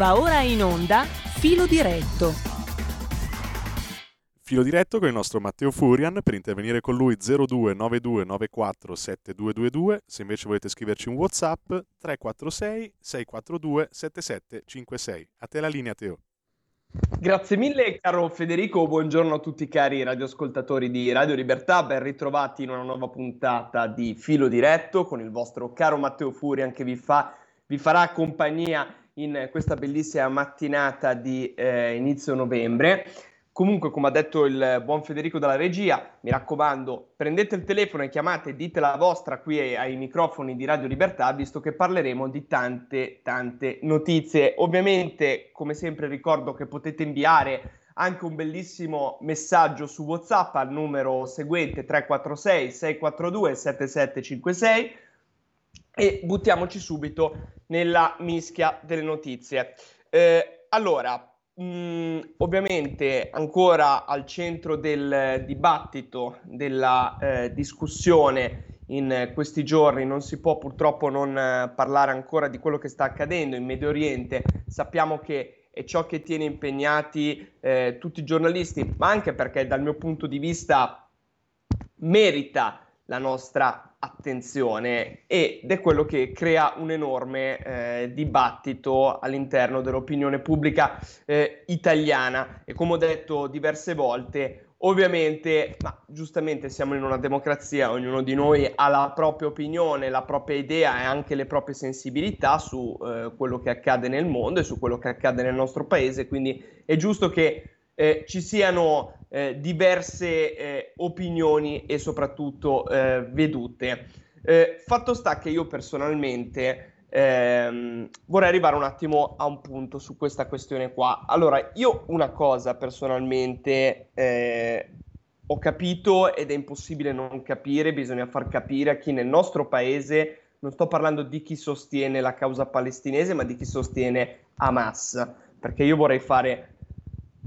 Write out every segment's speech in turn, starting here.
Va ora in onda Filo Diretto. Filo diretto con il nostro Matteo Furian per intervenire con lui 029294 7222 se invece volete scriverci un Whatsapp 346 642 7756. A te la linea Teo. Grazie mille caro Federico, buongiorno a tutti cari radioascoltatori di Radio Libertà, ben ritrovati in una nuova puntata di Filo Diretto con il vostro caro Matteo Furian che vi, fa, vi farà compagnia in questa bellissima mattinata di eh, inizio novembre. Comunque, come ha detto il buon Federico dalla regia, mi raccomando, prendete il telefono e chiamate, dite la vostra qui ai, microfoni di Radio Libertà, visto che parleremo di tante, tante notizie. Ovviamente, come sempre, ricordo che potete inviare anche un bellissimo messaggio su WhatsApp al numero seguente 346 642 7756 e buttiamoci subito nella mischia delle notizie. Eh, allora, mh, mm, ovviamente ancora al centro del dibattito, della eh, discussione in questi giorni non si può purtroppo non eh, parlare ancora di quello che sta accadendo in Medio Oriente. Sappiamo che è ciò che tiene impegnati eh, tutti i giornalisti, ma anche perché dal mio punto di vista merita la nostra attenzione ed è quello che crea un enorme eh, dibattito all'interno dell'opinione pubblica eh, italiana. E come ho detto diverse volte ovviamente ma giustamente siamo in una democrazia ognuno di noi ha la propria opinione la propria idea e anche le proprie sensibilità su eh, quello che accade nel mondo e su quello che accade nel nostro paese. Quindi è giusto che eh, ci siano eh, diverse eh, opinioni e soprattutto eh, vedute. Eh, fatto sta che io personalmente ehm, vorrei arrivare un attimo a un punto su questa questione qua. Allora, io una cosa personalmente eh, ho capito ed è impossibile non capire, bisogna far capire a chi nel nostro paese non sto parlando di chi sostiene la causa palestinese, ma di chi sostiene Hamas, perché io vorrei fare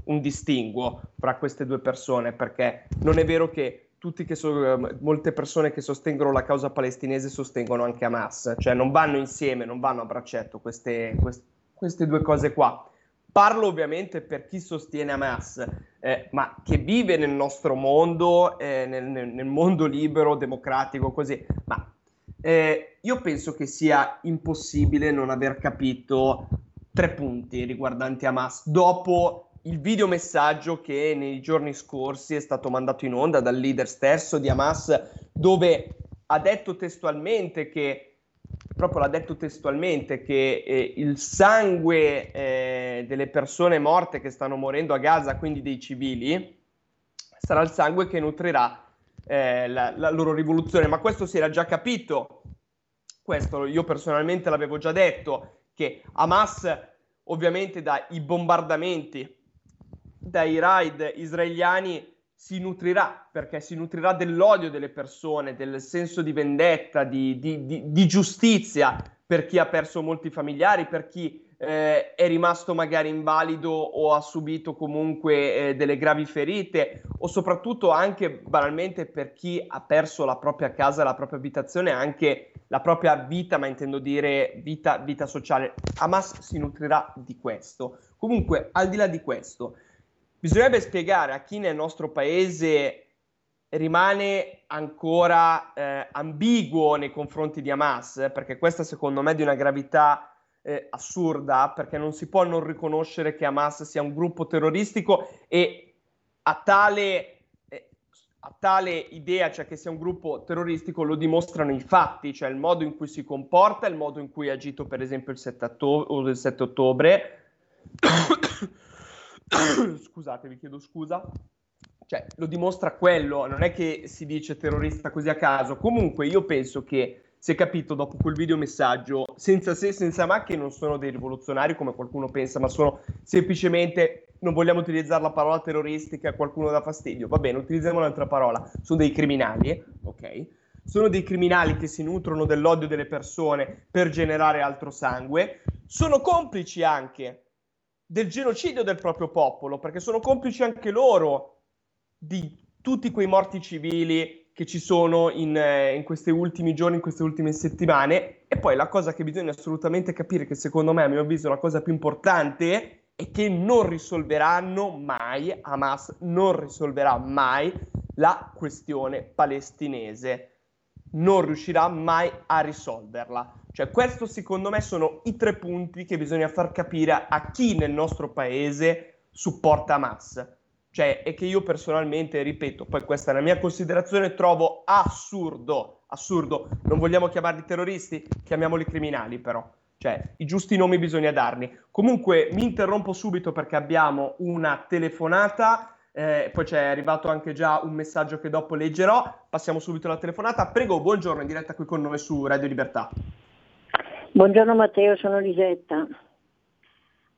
un distinguo fra queste due persone, perché non è vero che so, molte persone che sostengono la causa palestinese sostengono anche Hamas, cioè non vanno insieme, non vanno a braccetto queste, queste, queste due cose qua. Parlo ovviamente per chi sostiene Hamas, eh, ma che vive nel nostro mondo, eh, nel, nel, mondo libero, democratico, così. Ma eh, io penso che sia impossibile non aver capito tre punti riguardanti Hamas dopo il videomessaggio che nei giorni scorsi è stato mandato in onda dal leader stesso di Hamas, dove ha detto testualmente che, proprio l'ha detto testualmente, che eh, il sangue eh, delle persone morte che stanno morendo a Gaza, quindi dei civili, sarà il sangue che nutrirà eh, la, la loro rivoluzione. Ma questo si era già capito, questo io personalmente l'avevo già detto, che Hamas ovviamente dai bombardamenti dai raid israeliani si nutrirà, perché si nutrirà dell'odio delle persone, del senso di vendetta, di, di, di, di giustizia per chi ha perso molti familiari, per chi eh, è rimasto magari invalido o ha subito comunque eh, delle gravi ferite o soprattutto anche banalmente per chi ha perso la propria casa, la propria abitazione, anche la propria vita, ma intendo dire vita, vita sociale. Hamas si nutrirà di questo. Comunque, al di là di questo, Bisognerebbe spiegare a chi nel nostro paese rimane ancora eh, ambiguo nei confronti di Hamas, perché questa secondo me è di una gravità eh, assurda, perché non si può non riconoscere che Hamas sia un gruppo terroristico e a tale, eh, a tale idea, cioè che sia un gruppo terroristico, lo dimostrano i fatti, cioè il modo in cui si comporta, il modo in cui ha agito per esempio il 7, otto- il 7 ottobre. scusate, vi chiedo scusa. Cioè, lo dimostra quello, non è che si dice terrorista così a caso. Comunque, io penso che si è capito dopo quel video messaggio, senza se, senza ma, che non sono dei rivoluzionari come qualcuno pensa, ma sono semplicemente, non vogliamo utilizzare la parola terroristica, qualcuno dà fastidio. Va bene, utilizziamo un'altra parola. Sono dei criminali, ok? Sono dei criminali che si nutrono dell'odio delle persone per generare altro sangue. Sono complici anche del genocidio del proprio popolo, perché sono complici anche loro di tutti quei morti civili che ci sono in, eh, in, questi ultimi giorni, in queste ultime settimane. E poi la cosa che bisogna assolutamente capire, che secondo me, a mio avviso, è la cosa più importante, è che non risolveranno mai, Hamas non risolverà mai la questione palestinese. Non riuscirà mai a risolverla. Cioè, questo secondo me sono i tre punti che bisogna far capire a chi nel nostro paese supporta Hamas cioè, e che io personalmente, ripeto, poi questa è la mia considerazione, trovo assurdo, assurdo, non vogliamo chiamarli terroristi, chiamiamoli criminali però, cioè i giusti nomi bisogna darli. Comunque mi interrompo subito perché abbiamo una telefonata, eh, poi c'è arrivato anche già un messaggio che dopo leggerò, passiamo subito alla telefonata. Prego, buongiorno, in diretta qui con noi su Radio Libertà. Buongiorno Matteo, sono Lisetta.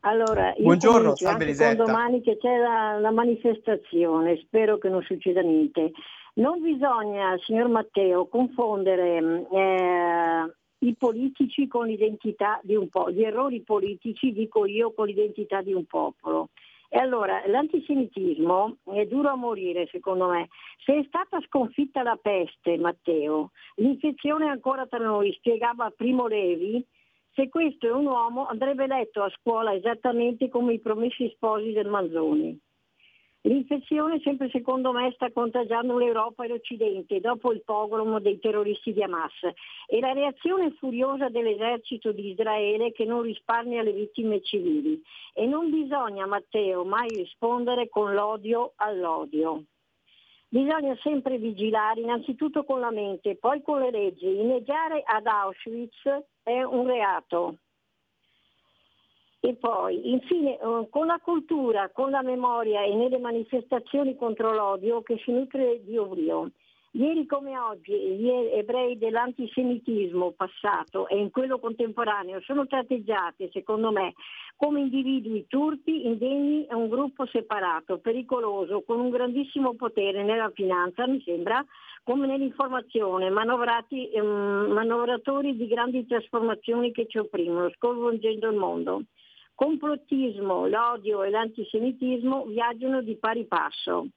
Allora, io Buongiorno, salve Lisetta. domani che c'è la, la, manifestazione, spero che non succeda niente. Non bisogna, signor Matteo, confondere eh, i politici con l'identità di un popolo, gli errori politici, dico io, con l'identità di un popolo. E allora, l'antisemitismo è duro a morire, secondo me. Se è stata sconfitta la peste, Matteo, l'infezione è ancora tra noi, spiegava Primo Levi, se questo è un uomo andrebbe letto a scuola esattamente come i promessi sposi del Manzoni. L'infezione, sempre secondo me, sta contagiando l'Europa e l'Occidente dopo il pogrom dei terroristi di Hamas e la reazione furiosa dell'esercito di Israele che non risparmia le vittime civili. E non bisogna, Matteo, mai rispondere con l'odio all'odio. Bisogna sempre vigilare innanzitutto con la mente, poi con le leggi. Inneggiare ad Auschwitz è un reato. E poi, infine, eh, con la cultura, con la memoria e nelle manifestazioni contro l'odio che si nutre di oblio. Ieri come oggi gli ebrei dell'antisemitismo passato e in quello contemporaneo sono tratteggiati, secondo me, come individui turpi, indegni e un gruppo separato, pericoloso, con un grandissimo potere nella finanza, mi sembra, come nell'informazione, ehm, manovratori di grandi trasformazioni che ci opprimono, sconvolgendo il mondo. Complottismo, l'odio e l'antisemitismo viaggiano di pari passo.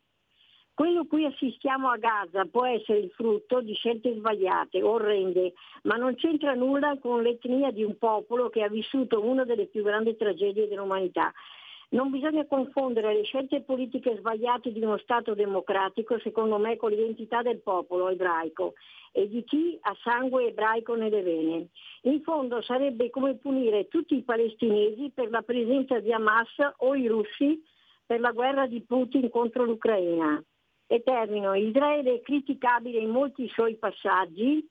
Quello cui assistiamo a Gaza può essere il frutto di scelte sbagliate, orrende, ma non c'entra nulla con l'etnia di un popolo che ha vissuto una delle più grandi tragedie dell'umanità. Non bisogna confondere le scelte politiche sbagliate di uno Stato democratico, secondo me, con l'identità del popolo ebraico e di chi ha sangue ebraico nelle vene. In fondo sarebbe come punire tutti i palestinesi per la presenza di Hamas o i russi per la guerra di Putin contro l'Ucraina. E termino, Israele è criticabile in molti suoi passaggi,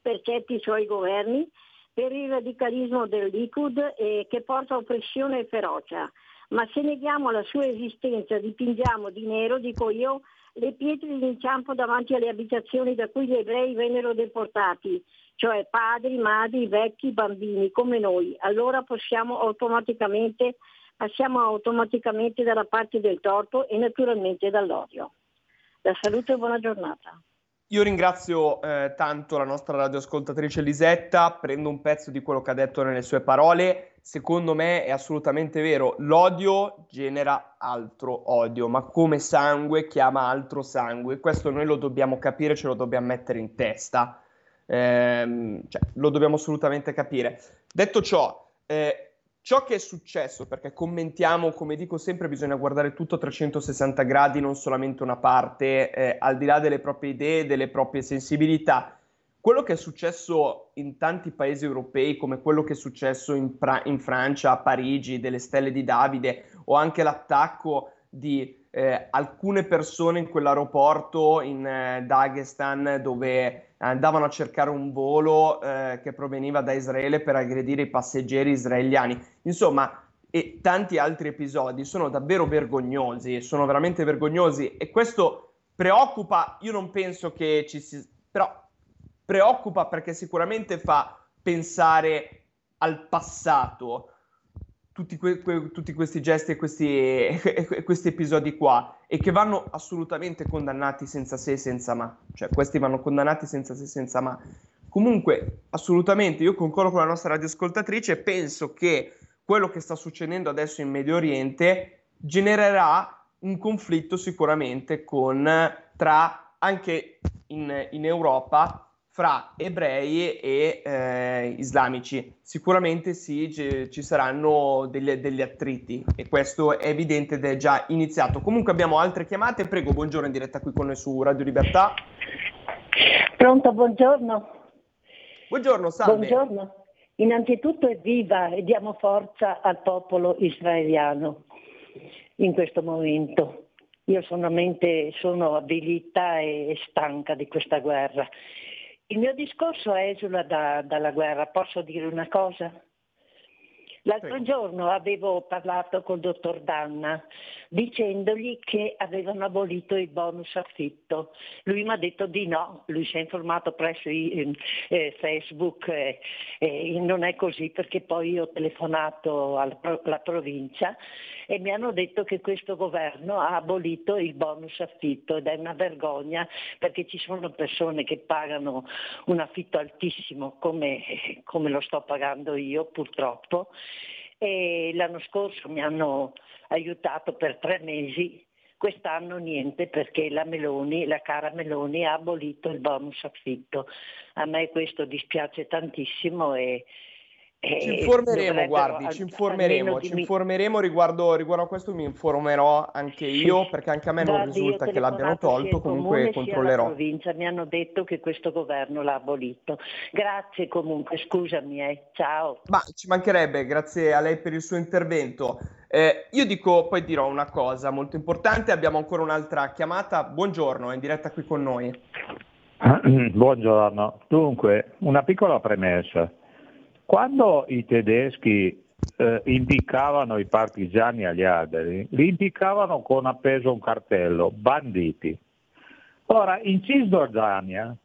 per certi suoi governi, per il radicalismo del Likud eh, che porta oppressione e ferocia. Ma se neghiamo la sua esistenza, dipingiamo di nero, dico io, le pietre d'inciampo davanti alle abitazioni da cui gli ebrei vennero deportati, cioè padri, madri, vecchi, bambini, come noi. Allora possiamo automaticamente, passiamo automaticamente dalla parte del torto e naturalmente dall'odio. La salute e buona giornata. Io ringrazio eh, tanto la nostra radioascoltatrice Lisetta, prendo un pezzo di quello che ha detto nelle sue parole. Secondo me è assolutamente vero, l'odio genera altro odio, ma come sangue chiama altro sangue. Questo noi lo dobbiamo capire, ce lo dobbiamo mettere in testa. Eh, cioè, lo dobbiamo assolutamente capire. Detto ciò, eh, ciò che è successo, perché commentiamo, come dico sempre, bisogna guardare tutto a 360 gradi, non solamente una parte, eh, al di là delle proprie idee, delle proprie sensibilità. Quello che è successo in tanti paesi europei, come quello che è successo in, pra- in Francia, a Parigi, delle stelle di Davide, o anche l'attacco di eh, alcune persone in quell'aeroporto in eh, Dagestan dove andavano a cercare un volo eh, che proveniva da Israele per aggredire i passeggeri israeliani. Insomma, e tanti altri episodi sono davvero vergognosi, sono veramente vergognosi e questo preoccupa, io non penso che ci sia, però preoccupa perché sicuramente fa pensare al passato, tutti, que- que- tutti questi gesti e questi, questi, episodi qua e che vanno assolutamente condannati senza se e senza ma. Cioè, questi vanno condannati senza se e senza ma. Comunque, assolutamente, io concordo con la nostra radioascoltatrice penso che quello che sta succedendo adesso in Medio Oriente genererà un conflitto sicuramente con, tra anche in, in Europa fra ebrei e eh, islamici. Sicuramente sì, c- ci saranno degli, degli, attriti e questo è evidente ed è già iniziato. Comunque abbiamo altre chiamate, prego, buongiorno in diretta qui con noi su Radio Libertà. Pronto, buongiorno. Buongiorno, salve. Buongiorno. Innanzitutto evviva e diamo forza al popolo israeliano in questo momento. Io solamente sono avvilita e stanca di questa guerra il mio discorso esula da, dalla guerra, posso dire una cosa? L'altro giorno avevo parlato col dottor Danna dicendogli che avevano abolito il bonus affitto. Lui mi ha detto di no, lui si è informato presso i, eh, Facebook e eh, non è così perché poi io ho telefonato alla, alla provincia e mi hanno detto che questo governo ha abolito il bonus affitto ed è una vergogna perché ci sono persone che pagano un affitto altissimo come, come lo sto pagando io purtroppo e l'anno scorso mi hanno aiutato per tre mesi Quest'anno niente perché la Meloni, la cara Meloni ha abolito il bonus affitto. A me questo dispiace tantissimo e, ci informeremo, guardi, ci informeremo, ci informeremo riguardo, riguardo, a questo, mi informerò anche io perché anche a me non guardi, risulta che l'abbiano tolto, comunque controllerò. provincia mi hanno detto che questo governo l'ha abolito. Grazie comunque, scusami, eh. ciao. Ma ci mancherebbe, grazie a lei per il suo intervento. Eh, io dico, poi dirò una cosa molto importante, abbiamo ancora un'altra chiamata, buongiorno, è in diretta qui con noi. Buongiorno, dunque una piccola premessa. Quando i tedeschi eh, impiccavano i partigiani agli alberi, li impiccavano con appeso un cartello, banditi. Ora, in Cisgiordania,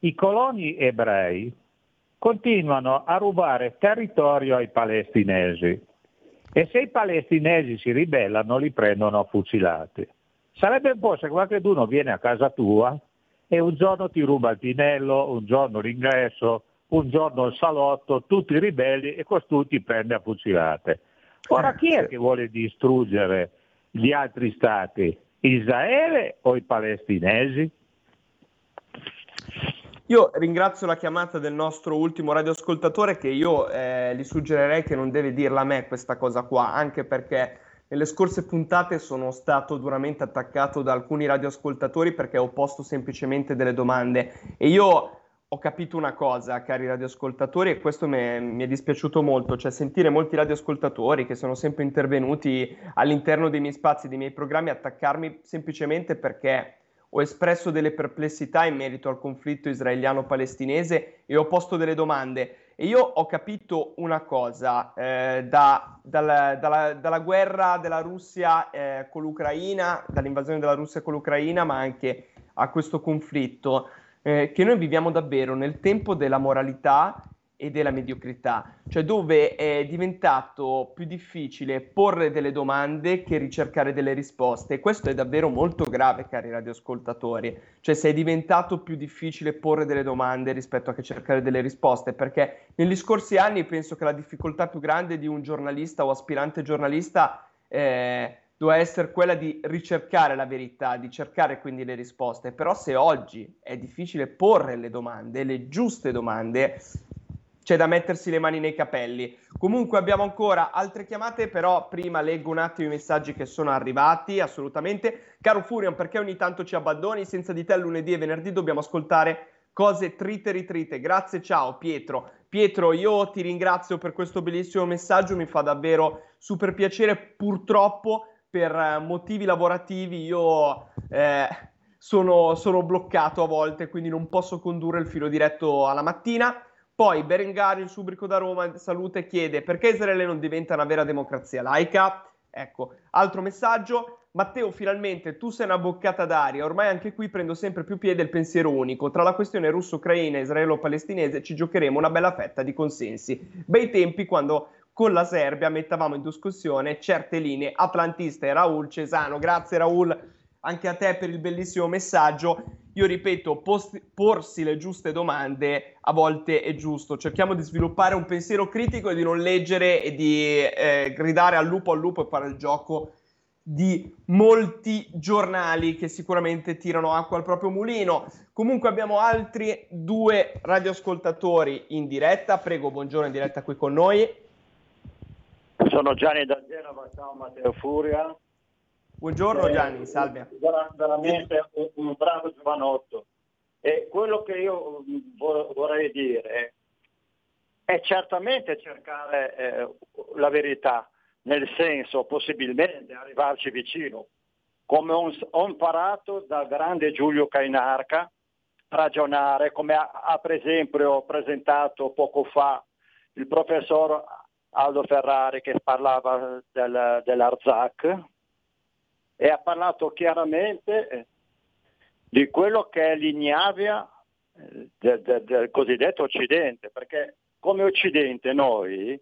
i coloni ebrei continuano a rubare territorio ai palestinesi e se i palestinesi si ribellano li prendono fucilati. Sarebbe un po' se qualcuno viene a casa tua e un giorno ti ruba il tinello, un giorno l'ingresso, un giorno il salotto, tutti ribelli e costruti prende a fucilate. Ora chi è che vuole distruggere gli altri stati? Israele o i palestinesi? Io ringrazio la chiamata del nostro ultimo radioascoltatore che io eh, gli suggerirei che non deve dirla a me questa cosa qua, anche perché nelle scorse puntate sono stato duramente attaccato da alcuni radioascoltatori perché ho posto semplicemente delle domande e io ho capito una cosa, cari radioascoltatori, e questo mi è, mi è, dispiaciuto molto, cioè sentire molti radioascoltatori che sono sempre intervenuti all'interno dei miei spazi, dei miei programmi, attaccarmi semplicemente perché ho espresso delle perplessità in merito al conflitto israeliano-palestinese e ho posto delle domande. E io ho capito una cosa eh, da, dalla, dalla, dalla, guerra della Russia eh, con l'Ucraina, dall'invasione della Russia con l'Ucraina, ma anche a questo conflitto eh, che noi viviamo davvero nel tempo della moralità e della mediocrità, cioè dove è diventato più difficile porre delle domande che ricercare delle risposte. E questo è davvero molto grave, cari radioascoltatori. Cioè se è diventato più difficile porre delle domande rispetto a che cercare delle risposte, perché negli scorsi anni penso che la difficoltà più grande di un giornalista o aspirante giornalista eh, doveva essere quella di ricercare la verità, di cercare quindi le risposte. Però se oggi è difficile porre le domande, le giuste domande, c'è da mettersi le mani nei capelli. Comunque abbiamo ancora altre chiamate, però prima leggo un attimo i messaggi che sono arrivati, assolutamente. Caro Furion, perché ogni tanto ci abbandoni? Senza di te lunedì e venerdì dobbiamo ascoltare cose trite ritrite. Grazie, ciao Pietro. Pietro, io ti ringrazio per questo bellissimo messaggio, mi fa davvero super piacere. Purtroppo per eh, motivi lavorativi io eh, sono, sono, bloccato a volte, quindi non posso condurre il filo diretto alla mattina. Poi Berengario, il subrico da Roma, salute, chiede perché Israele non diventa una vera democrazia laica? Ecco, altro messaggio. Matteo, finalmente tu sei una boccata d'aria. Ormai anche qui prendo sempre più piede il pensiero unico. Tra la questione russo-ucraina e israelo-palestinese ci giocheremo una bella fetta di consensi. Bei tempi quando con la Serbia mettavamo in discussione certe linee atlantiste. Raul Cesano, grazie Raul anche a te per il bellissimo messaggio. Io ripeto, post- porsi le giuste domande a volte è giusto. Cerchiamo di sviluppare un pensiero critico e di non leggere e di eh, gridare al lupo al lupo e fare il gioco di molti giornali che sicuramente tirano acqua al proprio mulino. Comunque abbiamo altri due radioascoltatori in diretta. Prego, buongiorno in diretta qui con noi. Sono Gianni da Genova, ciao Matteo Furia. Buongiorno eh, Gianni, salve. Veramente un, bravo giovanotto. E quello che io vorrei dire è certamente cercare eh, la verità, nel senso possibilmente arrivarci vicino, come ho imparato dal grande Giulio Cainarca, ragionare, come ha, ha per esempio presentato poco fa il professor Aldo Ferrari che parlava del, dell'Arzak e ha parlato chiaramente eh, di quello che è l'ignavia eh, del, del, del cosiddetto Occidente, perché come Occidente noi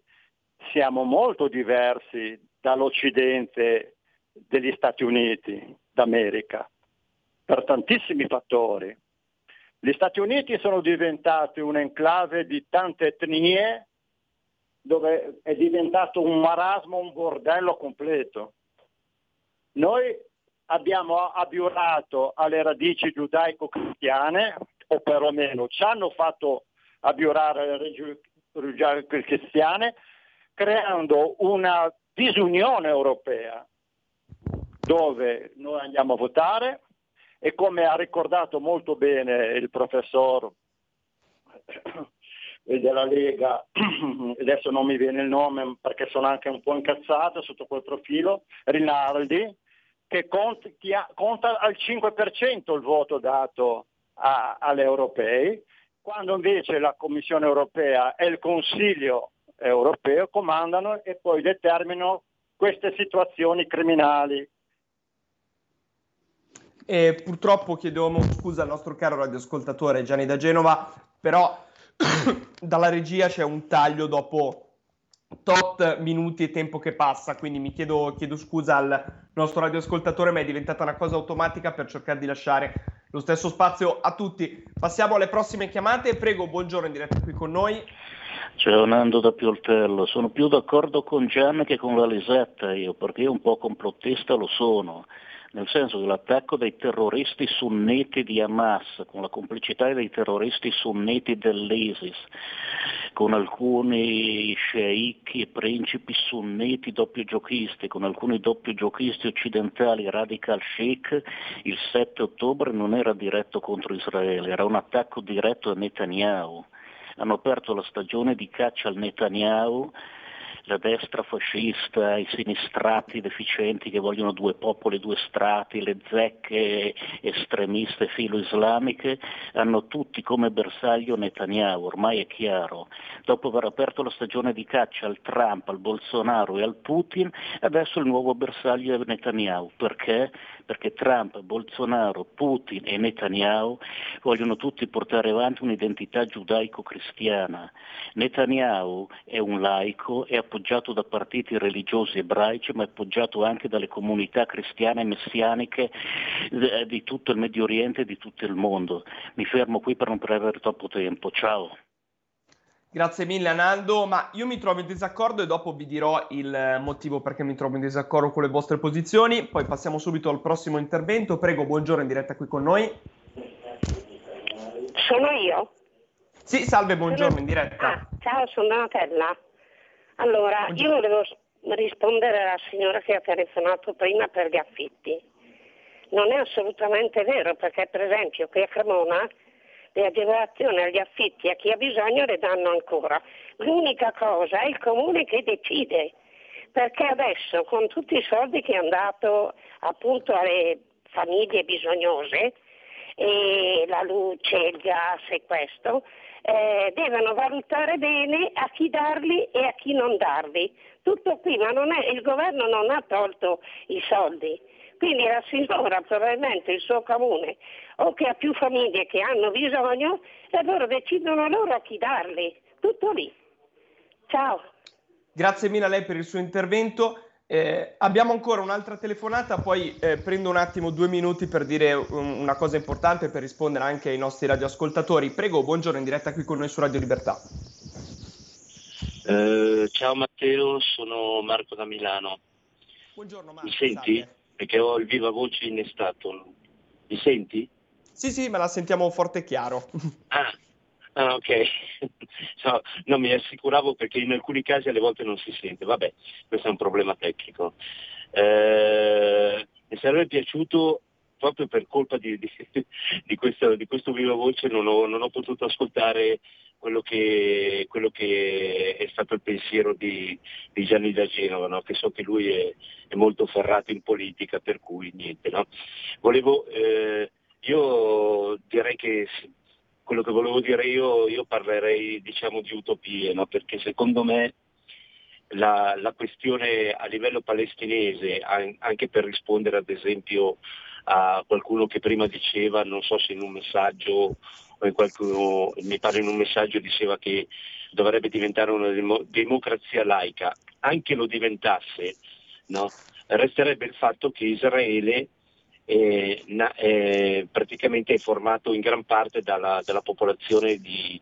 siamo molto diversi dall'Occidente degli Stati Uniti d'America per tantissimi fattori. Gli Stati Uniti sono diventati un enclave di tante etnie dove è diventato un marasmo, un bordello completo. Noi abbiamo abiurato alle radici giudaico-cristiane, o perlomeno ci hanno fatto abiurare le religioni cristiane, creando una disunione europea dove noi andiamo a votare e come ha ricordato molto bene il professor della Lega, adesso non mi viene il nome perché sono anche un po' incazzato sotto quel profilo, Rinaldi, che conta, conta al 5% il voto dato a, alle europei quando invece la Commissione europea e il Consiglio europeo comandano e poi determinano queste situazioni criminali. E purtroppo chiediamo scusa al nostro caro radioascoltatore Gianni da Genova, però dalla regia c'è un taglio dopo tot minuti e tempo che passa, quindi mi chiedo, chiedo scusa al nostro radioascoltatore, ma è diventata una cosa automatica per cercare di lasciare lo stesso spazio a tutti. Passiamo alle prossime chiamate, prego, buongiorno in diretta qui con noi. Ciao Nando da Pioltello, sono più d'accordo con Gian che con la Lisetta io, perché io un po' complottista lo sono nel senso che l'attacco dei terroristi sunniti di Hamas, con la complicità dei terroristi sunniti dell'ISIS, con alcuni sceicchi e principi sunniti doppio giochisti, con alcuni doppio giochisti occidentali radical chic, il 7 ottobre non era diretto contro Israele, era un attacco diretto a Netanyahu. Hanno aperto la stagione di caccia al Netanyahu la destra fascista, i sinistrati deficienti che vogliono due popoli, due strati, le zecche estremiste filo-islamiche, hanno tutti come bersaglio Netanyahu, ormai è chiaro. Dopo aver aperto la stagione di caccia al Trump, al Bolsonaro e al Putin, adesso il nuovo bersaglio è Netanyahu. Perché? Perché Trump, Bolsonaro, Putin e Netanyahu vogliono tutti portare avanti un'identità giudaico-cristiana. Netanyahu è un laico, è appoggiato da partiti religiosi ebraici, ma è appoggiato anche dalle comunità cristiane e messianiche eh, di tutto il Medio Oriente e di tutto il mondo. Mi fermo qui per non perdere troppo tempo. Ciao. Grazie mille Anando, ma io mi trovo in disaccordo e dopo vi dirò il motivo perché mi trovo in disaccordo con le vostre posizioni, poi passiamo subito al prossimo intervento. Prego, buongiorno in diretta qui con noi. Sono io? Sì, salve, buongiorno sono... in diretta. Ah, ciao, sono Donatella. Allora, io volevo rispondere alla signora che ha telefonato prima per gli affitti. Non è assolutamente vero perché per esempio qui a Cremona le agevolazioni agli affitti a chi ha bisogno le danno ancora. L'unica cosa è il comune che decide perché adesso con tutti i soldi che hanno dato appunto alle famiglie bisognose e la luce, il gas e questo, eh, devono valutare bene a chi darli e a chi non darli. Tutto qui, ma è, il governo non ha tolto i soldi. Quindi la signora, probabilmente il suo comune, o che ha più famiglie che hanno bisogno, e loro decidono loro a chi darli. Tutto lì. Ciao. Grazie mille a lei per il suo intervento. Eh, abbiamo ancora un'altra telefonata, poi eh, prendo un attimo due minuti per dire un, una cosa importante per rispondere anche ai nostri radioascoltatori. Prego, buongiorno in diretta qui con noi su Radio Libertà. Eh, ciao Matteo, sono Marco da Milano. Buongiorno Marco. Mi senti? Salve. Perché ho il viva voce innestato. Mi senti? Sì, sì, me la sentiamo forte e chiaro. Ah, ah ok. No, no, mi assicuravo perché in alcuni casi alle volte non si sente. Vabbè, questo è un problema tecnico. Eh, mi sarebbe piaciuto proprio per colpa di, di, di, questo, di questo, viva voce non ho, non ho potuto ascoltare quello che, quello che, è stato il pensiero di, di Gianni da Genova, no? che so che lui è, è, molto ferrato in politica, per cui niente. No? Volevo, eh, io direi che quello che volevo dire io, io parlerei diciamo, di utopie, no? perché secondo me la, la, questione a livello palestinese, anche per rispondere ad esempio a qualcuno che prima diceva, non so se in un messaggio o in qualcuno, mi pare in un messaggio diceva che dovrebbe diventare una demo, democrazia laica, anche lo diventasse, no? resterebbe il fatto che Israele è, è, praticamente formato in gran parte dalla, dalla popolazione di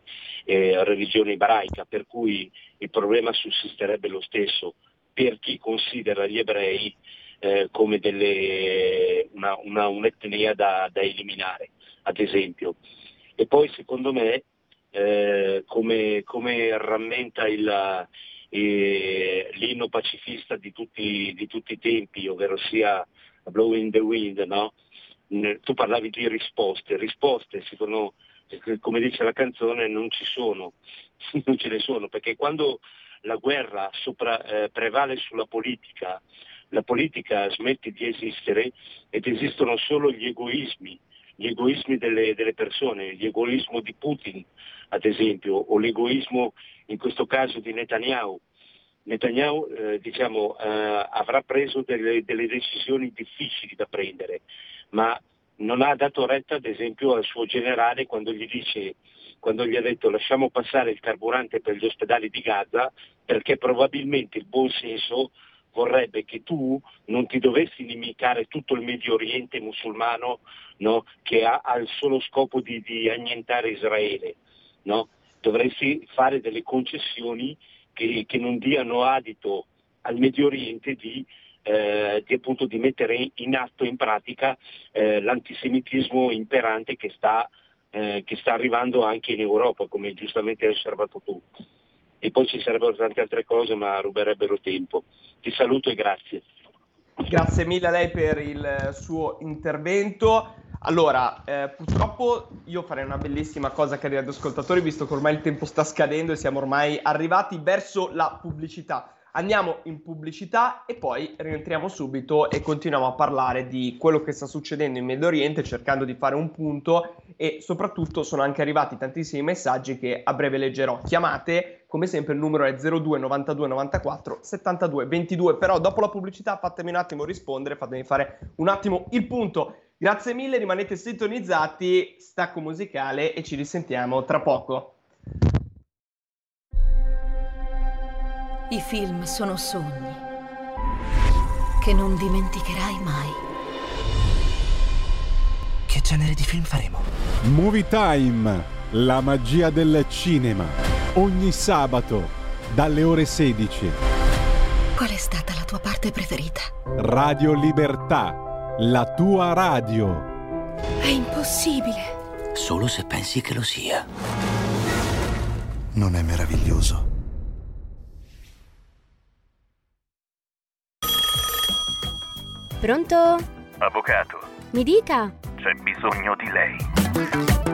eh, religione ebraica, per cui il problema sussisterebbe lo stesso per chi considera gli ebrei eh, come delle, una, una, un'etnia da, da, eliminare, ad esempio. E poi secondo me, eh, come, come, rammenta il, eh, l'inno pacifista di tutti, di tutti, i tempi, ovvero sia Blowing the Wind, no? tu parlavi di risposte, risposte secondo, come dice la canzone non ci sono, non ce ne sono, perché quando la guerra sopra, eh, prevale sulla politica, la politica smette di esistere ed esistono solo gli egoismi, gli egoismi delle, delle persone, l'egoismo di Putin ad esempio, o l'egoismo in questo caso di Netanyahu. Netanyahu eh, diciamo, eh, avrà preso delle, delle, decisioni difficili da prendere, ma non ha dato retta ad esempio al suo generale quando gli, dice, quando gli ha detto lasciamo passare il carburante per gli ospedali di Gaza perché probabilmente il buon senso vorrebbe che tu non ti dovessi inimicare tutto il Medio Oriente musulmano no, che ha, ha, il solo scopo di, di annientare Israele. No? Dovresti fare delle concessioni che, che, non diano adito al Medio Oriente di, eh, di, appunto, di mettere in atto, in pratica, eh, l'antisemitismo imperante che sta, eh, che sta arrivando anche in Europa, come giustamente hai osservato tu e poi ci sarebbero tante altre cose ma ruberebbero tempo. Ti saluto e grazie. Grazie mille a lei per il suo intervento. Allora, eh, purtroppo io farei una bellissima cosa, cari ascoltatori, visto che ormai il tempo sta scadendo e siamo ormai arrivati verso la pubblicità. Andiamo in pubblicità e poi rientriamo subito e continuiamo a parlare di quello che sta succedendo in Medio Oriente, cercando di fare un punto e soprattutto sono anche arrivati tantissimi messaggi che a breve leggerò. Chiamate, come sempre il numero è 02 92 94 72 22, però dopo la pubblicità fatemi un attimo rispondere, fatemi fare un attimo il punto. Grazie mille, rimanete sintonizzati, stacco musicale e ci risentiamo tra poco. I film sono sogni che non dimenticherai mai. Che genere di film faremo? Movie Time, la magia del cinema. Ogni sabato, dalle ore 16. Qual è stata la tua parte preferita? Radio Libertà, la tua radio. È impossibile. Solo se pensi che lo sia. Non è meraviglioso? Pronto? Avvocato. Mi dica. C'è bisogno di lei.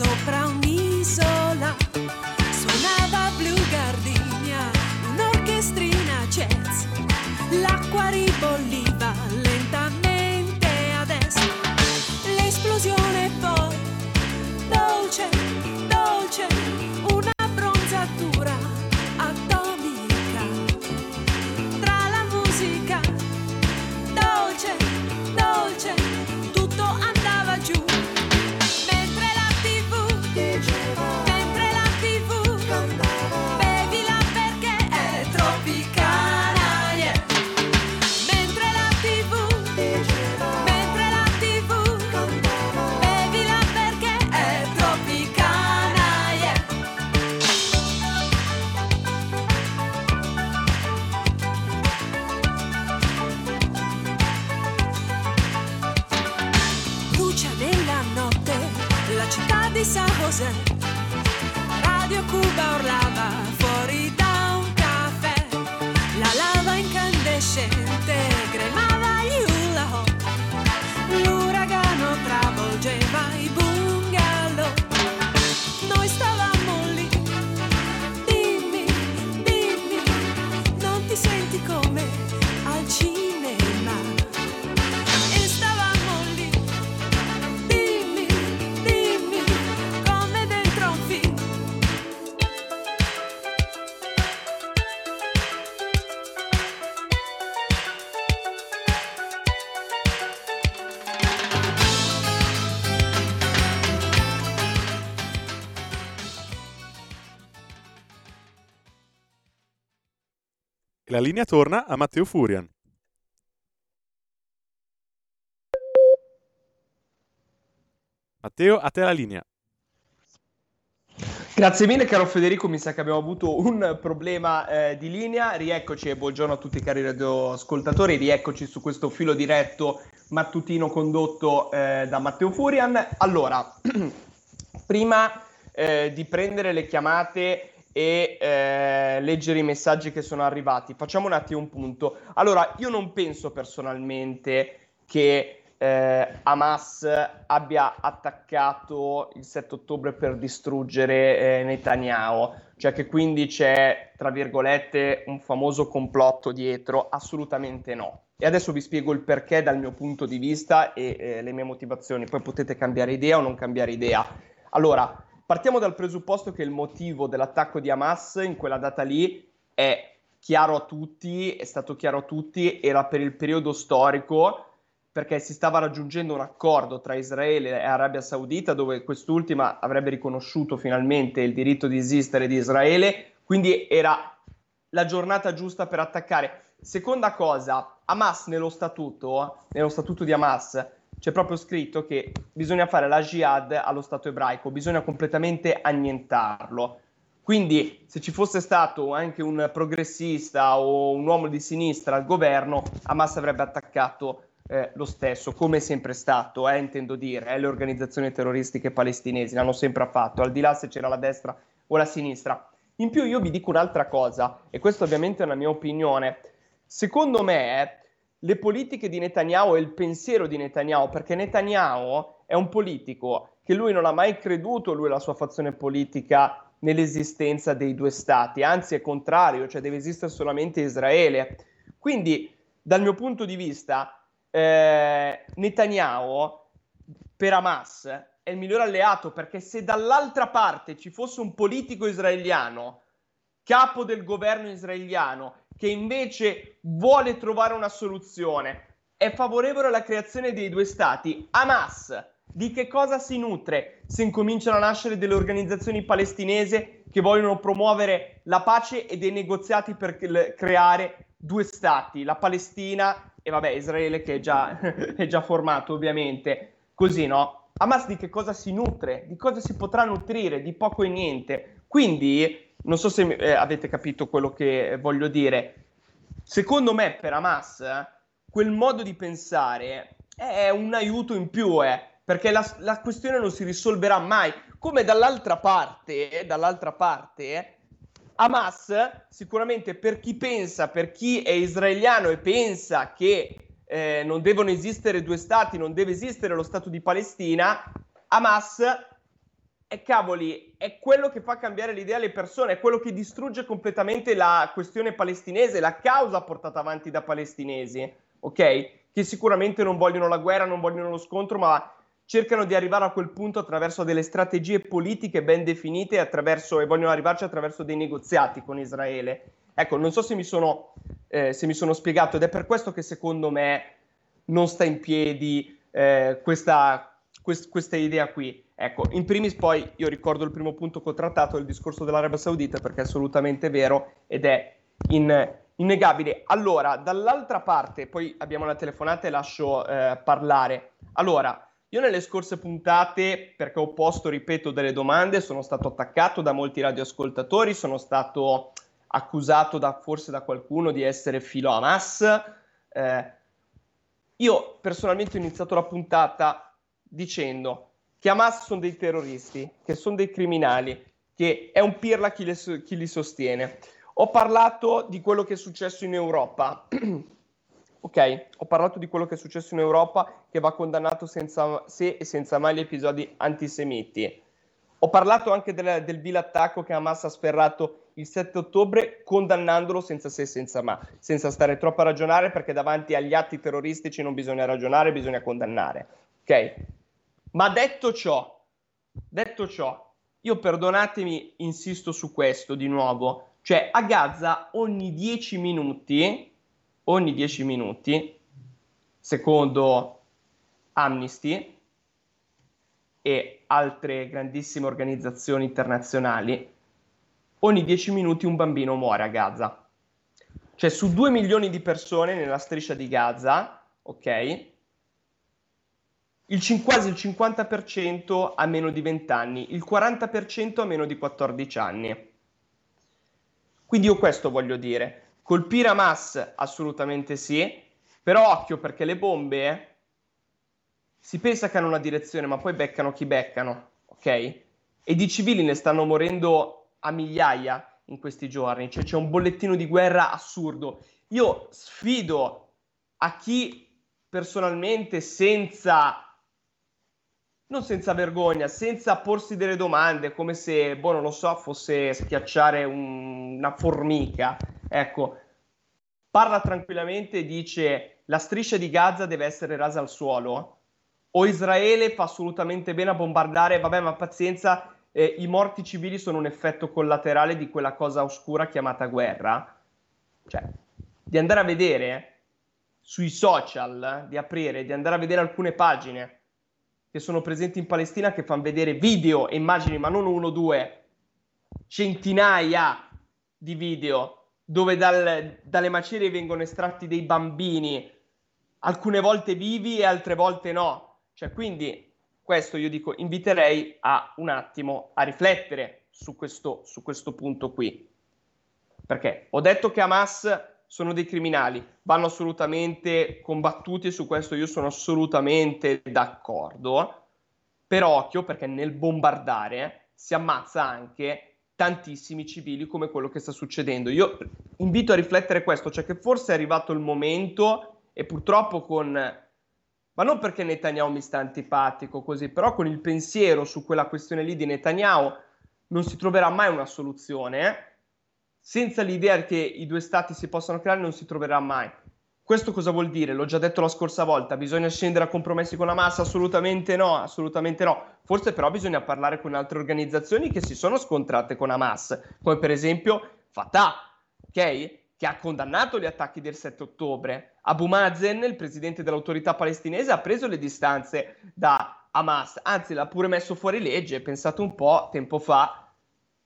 Sopra la linea torna a Matteo Furian. Matteo, a te la linea. Grazie mille caro Federico, mi sa che abbiamo avuto un problema eh, di linea, rieccoci e buongiorno a tutti i cari radioascoltatori, rieccoci su questo filo diretto mattutino condotto eh, da Matteo Furian. Allora, prima eh, di prendere le chiamate e eh, leggere i messaggi che sono arrivati, facciamo un attimo un punto. Allora, io non penso personalmente che eh, Hamas abbia attaccato il 7 ottobre per distruggere eh, Netanyahu, cioè che quindi c'è, tra virgolette, un famoso complotto dietro, assolutamente no. E adesso vi spiego il perché dal mio punto di vista e eh, le mie motivazioni, poi potete cambiare idea o non cambiare idea. Allora, partiamo dal presupposto che il motivo dell'attacco di Hamas in quella data lì è chiaro a tutti, è stato chiaro a tutti, era per il periodo storico perché si stava raggiungendo un accordo tra Israele e Arabia Saudita dove quest'ultima avrebbe riconosciuto finalmente il diritto di esistere di Israele, quindi era la giornata giusta per attaccare. Seconda cosa, Hamas nello statuto, nello statuto di Hamas c'è proprio scritto che bisogna fare la jihad allo Stato ebraico, bisogna completamente annientarlo. Quindi se ci fosse stato anche un progressista o un uomo di sinistra al governo, Hamas avrebbe attaccato eh, lo stesso, come è sempre stato, eh, intendo dire, eh, le organizzazioni terroristiche palestinesi l'hanno sempre fatto, al di là se c'era la destra o la sinistra. In più io vi dico un'altra cosa, e questa ovviamente è una mia opinione, secondo me le politiche di Netanyahu e il pensiero di Netanyahu, perché Netanyahu è un politico che lui non ha mai creduto, lui e la sua fazione politica, nell'esistenza dei due stati, anzi è contrario, cioè deve esistere solamente Israele. Quindi, dal mio punto di vista, eh, Netanyahu per Hamas è il miglior alleato perché se dall'altra parte ci fosse un politico israeliano, capo del governo israeliano, che invece vuole trovare una soluzione, è favorevole alla creazione dei due stati, Hamas di che cosa si nutre se incominciano a nascere delle organizzazioni palestinesi che vogliono promuovere la pace e dei negoziati per creare due stati, la Palestina e vabbè Israele che è già, è già formato ovviamente, così no? Hamas di che cosa si nutre? Di cosa si potrà nutrire? Di poco e niente. Quindi, non so se eh, avete capito quello che voglio dire. Secondo me, per Hamas, quel modo di pensare è un aiuto in più, eh, perché la, la questione non si risolverà mai. Come dall'altra parte, dall'altra parte, Hamas sicuramente per chi pensa, per chi è israeliano e pensa che eh, non devono esistere due stati, non deve esistere lo Stato di Palestina, Hamas è cavoli, è quello che fa cambiare l'idea alle persone, è quello che distrugge completamente la questione palestinese, la causa portata avanti da palestinesi, ok? Che sicuramente non vogliono la guerra, non vogliono lo scontro, ma cercano di arrivare a quel punto attraverso delle strategie politiche ben definite e vogliono arrivarci attraverso dei negoziati con Israele. Ecco, non so se mi, sono, eh, se mi sono spiegato ed è per questo che secondo me non sta in piedi eh, questa, quest, questa idea qui. Ecco, in primis poi io ricordo il primo punto che ho trattato, il discorso dell'Arabia Saudita, perché è assolutamente vero ed è in, innegabile. Allora, dall'altra parte, poi abbiamo la telefonata e lascio eh, parlare. Allora, io nelle scorse puntate, perché ho posto, ripeto, delle domande, sono stato attaccato da molti radioascoltatori, sono stato accusato da, forse da qualcuno di essere filo Hamas. Eh, io personalmente ho iniziato la puntata dicendo che Hamas sono dei terroristi, che sono dei criminali, che è un pirla chi, le, chi li sostiene. Ho parlato di quello che è successo in Europa. ok, ho parlato di quello che è successo in Europa, che va condannato senza se e senza mai gli episodi antisemiti. Ho parlato anche del, del vil attacco che Hamas ha sferrato il 7 ottobre, condannandolo senza se e senza ma, senza stare troppo a ragionare, perché davanti agli atti terroristici non bisogna ragionare, bisogna condannare. Ok? Ma detto ciò, detto ciò, io perdonatemi, insisto su questo di nuovo, cioè a Gaza ogni 10 minuti ogni 10 minuti, secondo Amnesty e altre grandissime organizzazioni internazionali, ogni 10 minuti un bambino muore a Gaza. Cioè su 2 milioni di persone nella striscia di Gaza, ok? Il, quasi il 50% ha meno di 20 anni, il 40% ha meno di 14 anni. Quindi io questo voglio dire. Colpire Hamas assolutamente sì, però occhio perché le bombe eh, si pensa che hanno una direzione, ma poi beccano chi beccano, ok? E di civili ne stanno morendo a migliaia in questi giorni, cioè c'è un bollettino di guerra assurdo. Io sfido a chi personalmente senza non senza vergogna, senza porsi delle domande, come se, boh, non lo so, fosse schiacciare un, una formica. Ecco, parla tranquillamente e dice la striscia di Gaza deve essere rasa al suolo o Israele fa assolutamente bene a bombardare, vabbè, ma pazienza, eh, i morti civili sono un effetto collaterale di quella cosa oscura chiamata guerra. Cioè, di andare a vedere sui social, di aprire, di andare a vedere alcune pagine che sono presenti in Palestina che fanno vedere video e immagini, ma non uno due, centinaia di video dove dal, dalle macerie vengono estratti dei bambini, alcune volte vivi e altre volte no. Cioè, quindi questo io dico, inviterei a un attimo a riflettere su questo, su questo punto qui. Perché ho detto che Hamas sono dei criminali, vanno assolutamente combattuti e su questo io sono assolutamente d'accordo. Però occhio perché nel bombardare si ammazza anche tantissimi civili come quello che sta succedendo. Io invito a riflettere questo, cioè che forse è arrivato il momento e purtroppo con ma non perché Netanyahu mi sta antipatico così, però con il pensiero su quella questione lì di Netanyahu non si troverà mai una soluzione. Senza l'idea che i due stati si possano creare non si troverà mai. Questo cosa vuol dire? L'ho già detto la scorsa volta, bisogna scendere a compromessi con la massa? Assolutamente no, assolutamente no. Forse però bisogna parlare con altre organizzazioni che si sono scontrate con Hamas, come per esempio Fatah, ok? Che ha condannato gli attacchi del 7 ottobre. Abu Mazen, il presidente dell'autorità palestinese, ha preso le distanze da Hamas, anzi l'ha pure messo fuori legge, pensate un po' tempo fa,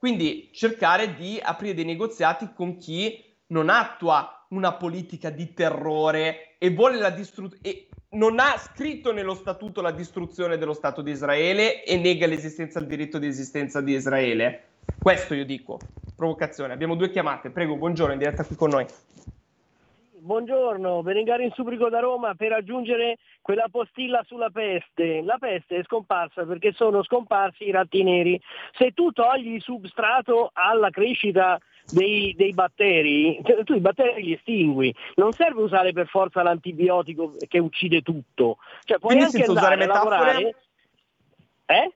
quindi cercare di aprire dei negoziati con chi non attua una politica di terrore e vuole la distruzione non ha scritto nello statuto la distruzione dello Stato di Israele e nega l'esistenza, il diritto di esistenza di Israele. Questo io dico, provocazione. Abbiamo due chiamate, prego, buongiorno, in diretta qui con noi. Buongiorno, Berengari in Subrico da Roma per aggiungere quella postilla sulla peste. La peste è scomparsa perché sono scomparsi i ratti neri. Se tu togli il substrato alla crescita dei, dei batteri, cioè, tu i batteri li estingui. Non serve usare per forza l'antibiotico che uccide tutto. Cioè, puoi Quindi anche senza usare andare a metafore? lavorare... Eh?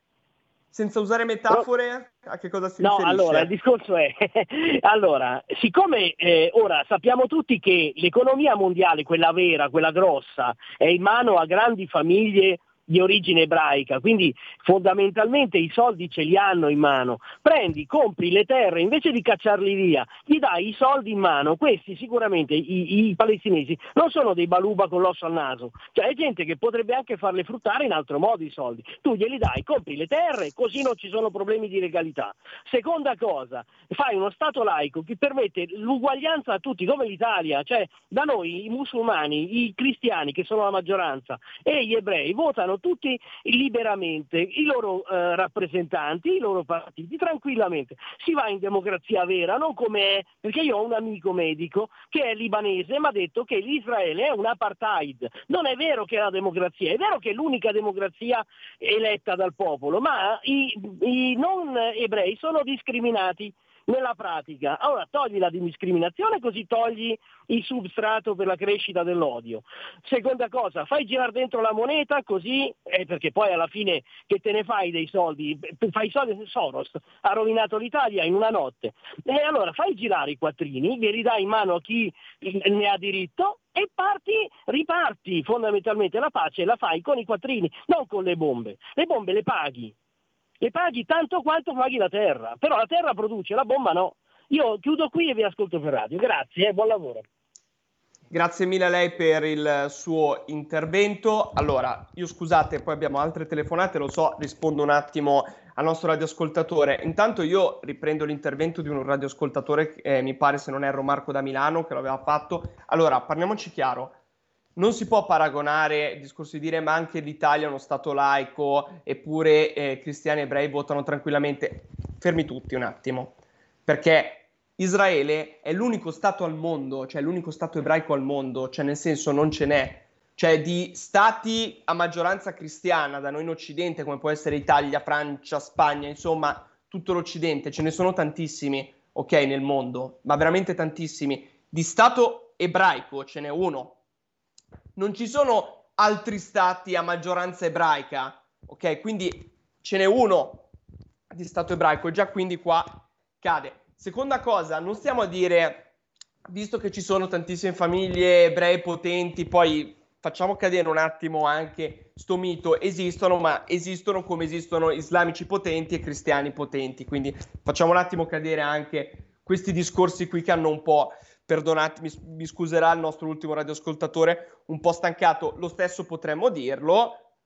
Senza usare metafore, a che cosa si No, riferisce? allora il discorso è, allora, siccome eh, ora sappiamo tutti che l'economia mondiale, quella vera, quella grossa, è in mano a grandi famiglie di origine ebraica, quindi fondamentalmente i soldi ce li hanno in mano, prendi, compri le terre, invece di cacciarli via, gli dai i soldi in mano, questi sicuramente i, i palestinesi non sono dei baluba con l'osso al naso, cioè è gente che potrebbe anche farle fruttare in altro modo i soldi, tu glieli dai, compri le terre, così non ci sono problemi di legalità. Seconda cosa, fai uno Stato laico che permette l'uguaglianza a tutti, come l'Italia, cioè da noi i musulmani, i cristiani che sono la maggioranza e gli ebrei votano tutti liberamente i loro eh, rappresentanti, i loro partiti, tranquillamente. Si va in democrazia vera, non come è, perché io ho un amico medico che è libanese e mi ha detto che l'Israele è un apartheid. Non è vero che è la democrazia, è vero che è l'unica democrazia eletta dal popolo, ma i, i non ebrei sono discriminati nella pratica. Allora togli la discriminazione così togli il substrato per la crescita dell'odio. Seconda cosa, fai girare dentro la moneta così, eh, perché poi alla fine che te ne fai dei soldi, fai i soldi, Soros ha rovinato l'Italia in una notte. E allora fai girare i quattrini, li ridai in mano a chi ne ha diritto e parti, riparti fondamentalmente la pace la fai con i quattrini, non con le bombe. Le bombe le paghi, le paghi tanto quanto paghi la terra, però la terra produce, la bomba no. Io chiudo qui e vi ascolto per radio. Grazie, eh, buon lavoro. Grazie mille a lei per il suo intervento. Allora, io scusate, poi abbiamo altre telefonate, lo so, rispondo un attimo al nostro radioascoltatore. Intanto io riprendo l'intervento di un radioascoltatore, eh, mi pare se non erro Marco da Milano, che lo aveva fatto. Allora, parliamoci chiaro. Non si può paragonare il discorso di dire ma anche l'Italia è uno stato laico eppure eh, cristiani e ebrei votano tranquillamente. Fermi tutti un attimo, perché Israele è l'unico stato al mondo, cioè l'unico stato ebraico al mondo, cioè nel senso non ce n'è. Cioè di stati a maggioranza cristiana da noi in Occidente, come può essere Italia, Francia, Spagna, insomma tutto l'Occidente, ce ne sono tantissimi, ok, nel mondo, ma veramente tantissimi. Di stato ebraico ce n'è uno. Non ci sono altri stati a maggioranza ebraica, ok? Quindi ce n'è uno di stato ebraico, già quindi qua cade. Seconda cosa, non stiamo a dire, visto che ci sono tantissime famiglie ebrei potenti, poi facciamo cadere un attimo anche sto mito, esistono, ma esistono come esistono islamici potenti e cristiani potenti, quindi facciamo un attimo cadere anche questi discorsi qui che hanno un po', perdonatemi, mi scuserà il nostro ultimo radioascoltatore, un po' stancato, lo stesso potremmo dirlo,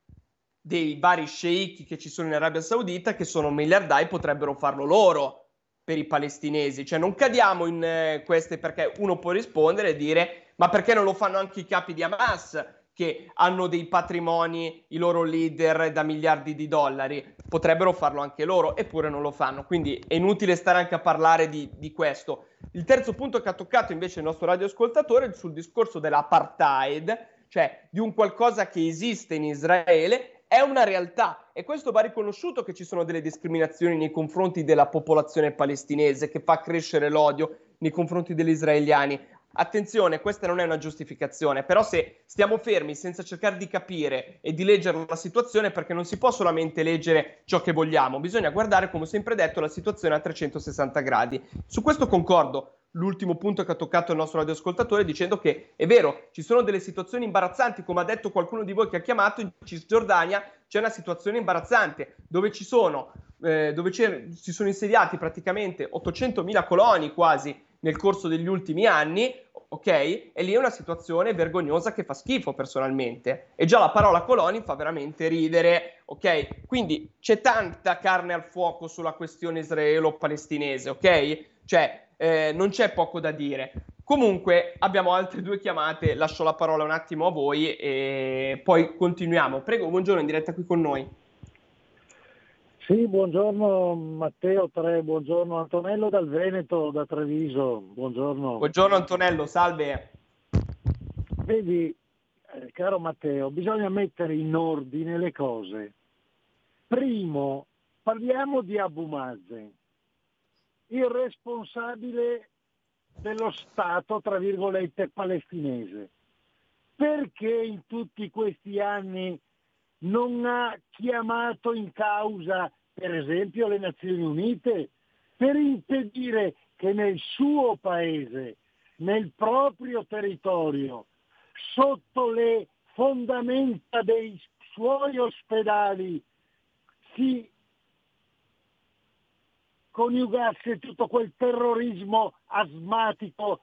dei vari sceicchi che ci sono in Arabia Saudita, che sono miliardari, potrebbero farlo loro per i palestinesi. Cioè non cadiamo in eh, queste perché uno può rispondere e dire ma perché non lo fanno anche i capi di Hamas che hanno dei patrimoni, i loro leader da miliardi di dollari? Potrebbero farlo anche loro, eppure non lo fanno. Quindi è inutile stare anche a parlare di, di questo. Il terzo punto che ha toccato invece il nostro radioascoltatore sul discorso dell'apartheid, cioè di un qualcosa che esiste in Israele, è una realtà e questo va riconosciuto che ci sono delle discriminazioni nei confronti della popolazione palestinese che fa crescere l'odio nei confronti degli israeliani. Attenzione, questa non è una giustificazione, però se stiamo fermi senza cercare di capire e di leggere la situazione, perché non si può solamente leggere ciò che vogliamo, bisogna guardare, come sempre detto, la situazione a 360 gradi. Su questo concordo. L'ultimo punto che ha toccato il nostro radioascoltatore dicendo che è vero, ci sono delle situazioni imbarazzanti, come ha detto qualcuno di voi che ha chiamato, in Cisgiordania c'è una situazione imbarazzante dove ci sono, eh, dove si sono insediati praticamente 800.000 coloni quasi nel corso degli ultimi anni, ok? E lì è una situazione vergognosa che fa schifo personalmente. E già la parola coloni fa veramente ridere, ok? Quindi c'è tanta carne al fuoco sulla questione israelo-palestinese, ok? Cioè, eh, non c'è poco da dire. Comunque abbiamo altre due chiamate, lascio la parola un attimo a voi e poi continuiamo. Prego, buongiorno in diretta qui con noi. Sì, buongiorno Matteo Tre, buongiorno Antonello dal Veneto, da Treviso, buongiorno. Buongiorno Antonello, salve. Vedi, eh, caro Matteo, bisogna mettere in ordine le cose. Primo, parliamo di Abu Mazen, il responsabile dello Stato, tra virgolette, palestinese. Perché in tutti questi anni non ha chiamato in causa, per esempio, le Nazioni Unite per impedire che nel suo paese, nel proprio territorio, sotto le fondamenta dei suoi ospedali, si coniugasse tutto quel terrorismo asmatico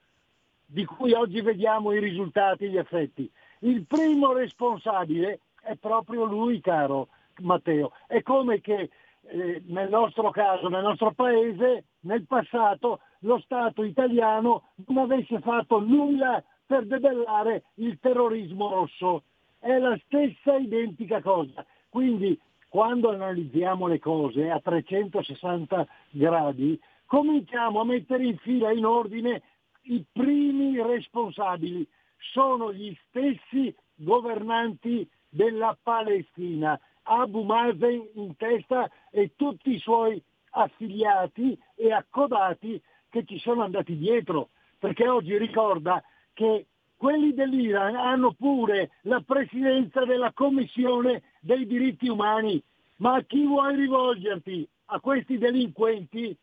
di cui oggi vediamo i risultati e gli effetti. Il primo responsabile è proprio lui, caro Matteo. È come che eh, nel nostro caso, nel nostro paese, nel passato, lo Stato italiano non avesse fatto nulla per debellare il terrorismo rosso. È la stessa identica cosa. Quindi quando analizziamo le cose a 360 gradi, cominciamo a mettere in fila, in ordine, i primi responsabili. Sono gli stessi governanti della Palestina, Abu Mazen in testa e tutti i suoi affiliati e accodati che ci sono andati dietro, perché oggi ricorda che quelli dell'Iran hanno pure la presidenza della Commissione dei diritti umani. Ma a chi vuoi rivolgerti? A questi delinquenti?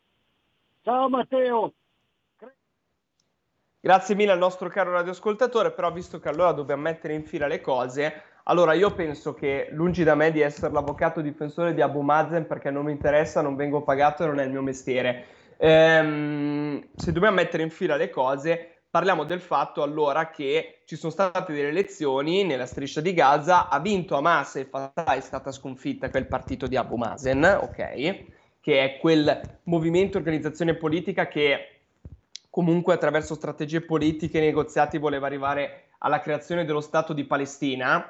Ciao Matteo. Grazie mille al nostro caro radioascoltatore, però visto che allora dobbiamo mettere in fila le cose, allora io penso che lungi da me di essere l'avvocato difensore di Abu Mazen perché non mi interessa, non vengo pagato e non è il mio mestiere. Ehm, se dobbiamo mettere in fila le cose, parliamo del fatto allora che ci sono state delle elezioni nella striscia di Gaza, ha vinto Hamas e Fatah è stata sconfitta, quel partito di Abu Mazen, ok? Che è quel movimento, organizzazione politica che comunque attraverso strategie politiche e negoziati voleva arrivare alla creazione dello Stato di Palestina.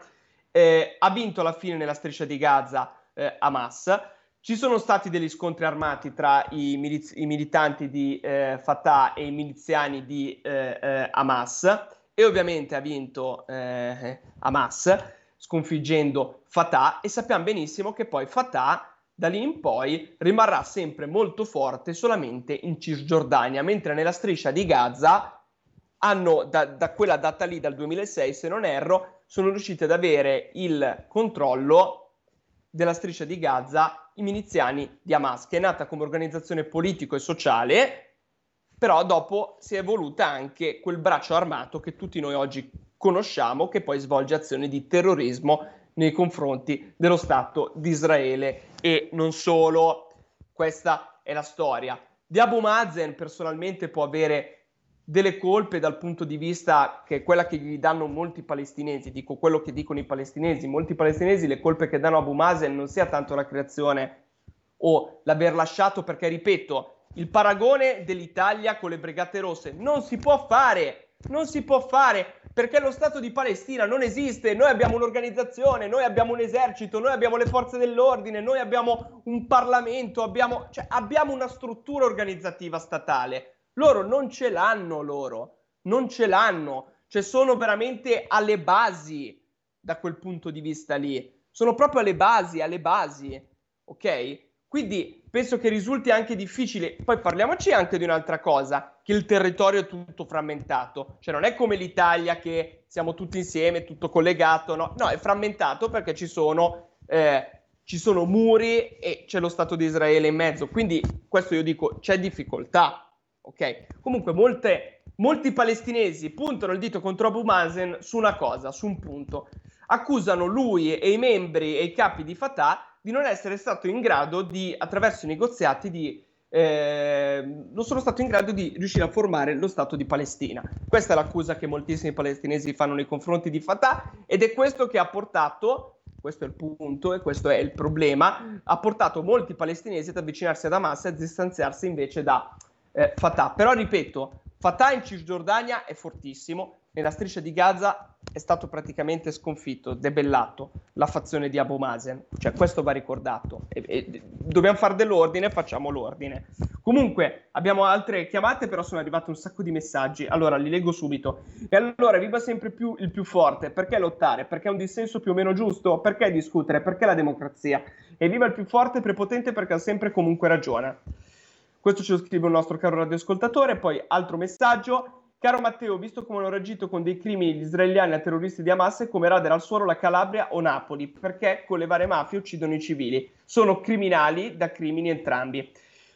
Eh, ha vinto alla fine nella striscia di Gaza eh, Hamas ci sono stati degli scontri armati tra i, miliz- i militanti di eh, Fatah e i miliziani di eh, eh, Hamas e ovviamente ha vinto eh, Hamas sconfiggendo Fatah e sappiamo benissimo che poi Fatah da lì in poi rimarrà sempre molto forte solamente in Cisgiordania, mentre nella striscia di Gaza hanno da, da quella data lì, dal 2006 se non erro, sono riusciti ad avere il controllo della striscia di Gaza i miliziani di Hamas, che è nata come organizzazione politico e sociale, però dopo si è evoluta anche quel braccio armato che tutti noi oggi conosciamo, che poi svolge azioni di terrorismo nei confronti dello Stato di Israele e non solo. Questa è la storia. Di Abu Mazen personalmente può avere delle colpe dal punto di vista che è quella che gli danno molti palestinesi, dico quello che dicono i palestinesi, molti palestinesi le colpe che danno Abu Mazen non sia tanto la creazione o l'aver lasciato perché ripeto, il paragone dell'Italia con le Brigate Rosse non si può fare, non si può fare perché lo Stato di Palestina non esiste, noi abbiamo un'organizzazione, noi abbiamo un esercito, noi abbiamo le forze dell'ordine, noi abbiamo un Parlamento, abbiamo, cioè, abbiamo una struttura organizzativa statale. Loro non ce l'hanno loro, non ce l'hanno, cioè sono veramente alle basi da quel punto di vista lì, sono proprio alle basi, alle basi, ok? Quindi penso che risulti anche difficile. Poi parliamoci anche di un'altra cosa, che il territorio è tutto frammentato, cioè non è come l'Italia che siamo tutti insieme, tutto collegato, no, no è frammentato perché ci sono, eh, ci sono muri e c'è lo Stato di Israele in mezzo, quindi questo io dico c'è difficoltà, ok? Comunque molte, molti palestinesi puntano il dito contro Abu Mazen su una cosa, su un punto. Accusano lui e i membri e i capi di Fatah di non essere stato in grado di, attraverso i negoziati, di eh, non sono stato in grado di riuscire a formare lo Stato di Palestina. Questa è l'accusa che moltissimi palestinesi fanno nei confronti di Fatah ed è questo che ha portato, questo è il punto e questo è il problema, ha portato molti palestinesi ad avvicinarsi ad Hamas e a distanziarsi invece da eh, Fatah. Però ripeto, Fatah in Cisgiordania è fortissimo, nella striscia di Gaza è stato praticamente sconfitto, debellato la fazione di Abu Mazen. Cioè, questo va ricordato. E, e, dobbiamo fare dell'ordine, facciamo l'ordine. Comunque, abbiamo altre chiamate, però sono arrivati un sacco di messaggi. Allora, li leggo subito. E allora, viva sempre più il più forte. Perché lottare? Perché è un dissenso più o meno giusto? Perché discutere? Perché la democrazia? E viva il più forte e prepotente perché ha sempre comunque ragione. Questo ce lo scrive un nostro caro radioascoltatore. Poi, altro messaggio. Caro Matteo, visto come hanno reagito con dei crimini gli israeliani a terroristi di Hamas, come radere al suolo la Calabria o Napoli, perché con le varie mafie uccidono i civili. Sono criminali da crimini entrambi.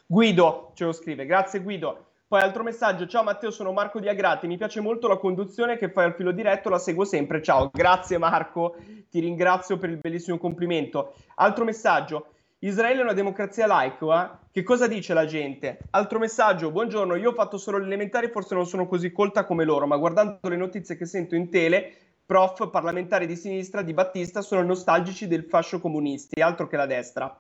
Guido ce lo scrive, grazie Guido. Poi altro messaggio, ciao Matteo, sono Marco Diagrati, mi piace molto la conduzione che fai al filo diretto, la seguo sempre, ciao, grazie Marco, ti ringrazio per il bellissimo complimento. Altro messaggio, Israele è una democrazia laica? Che cosa dice la gente? Altro messaggio, buongiorno, io ho fatto solo le elementari, forse non sono così colta come loro, ma guardando le notizie che sento in tele, prof, parlamentari di sinistra, di Battista, sono nostalgici del fascio comunisti, altro che la destra.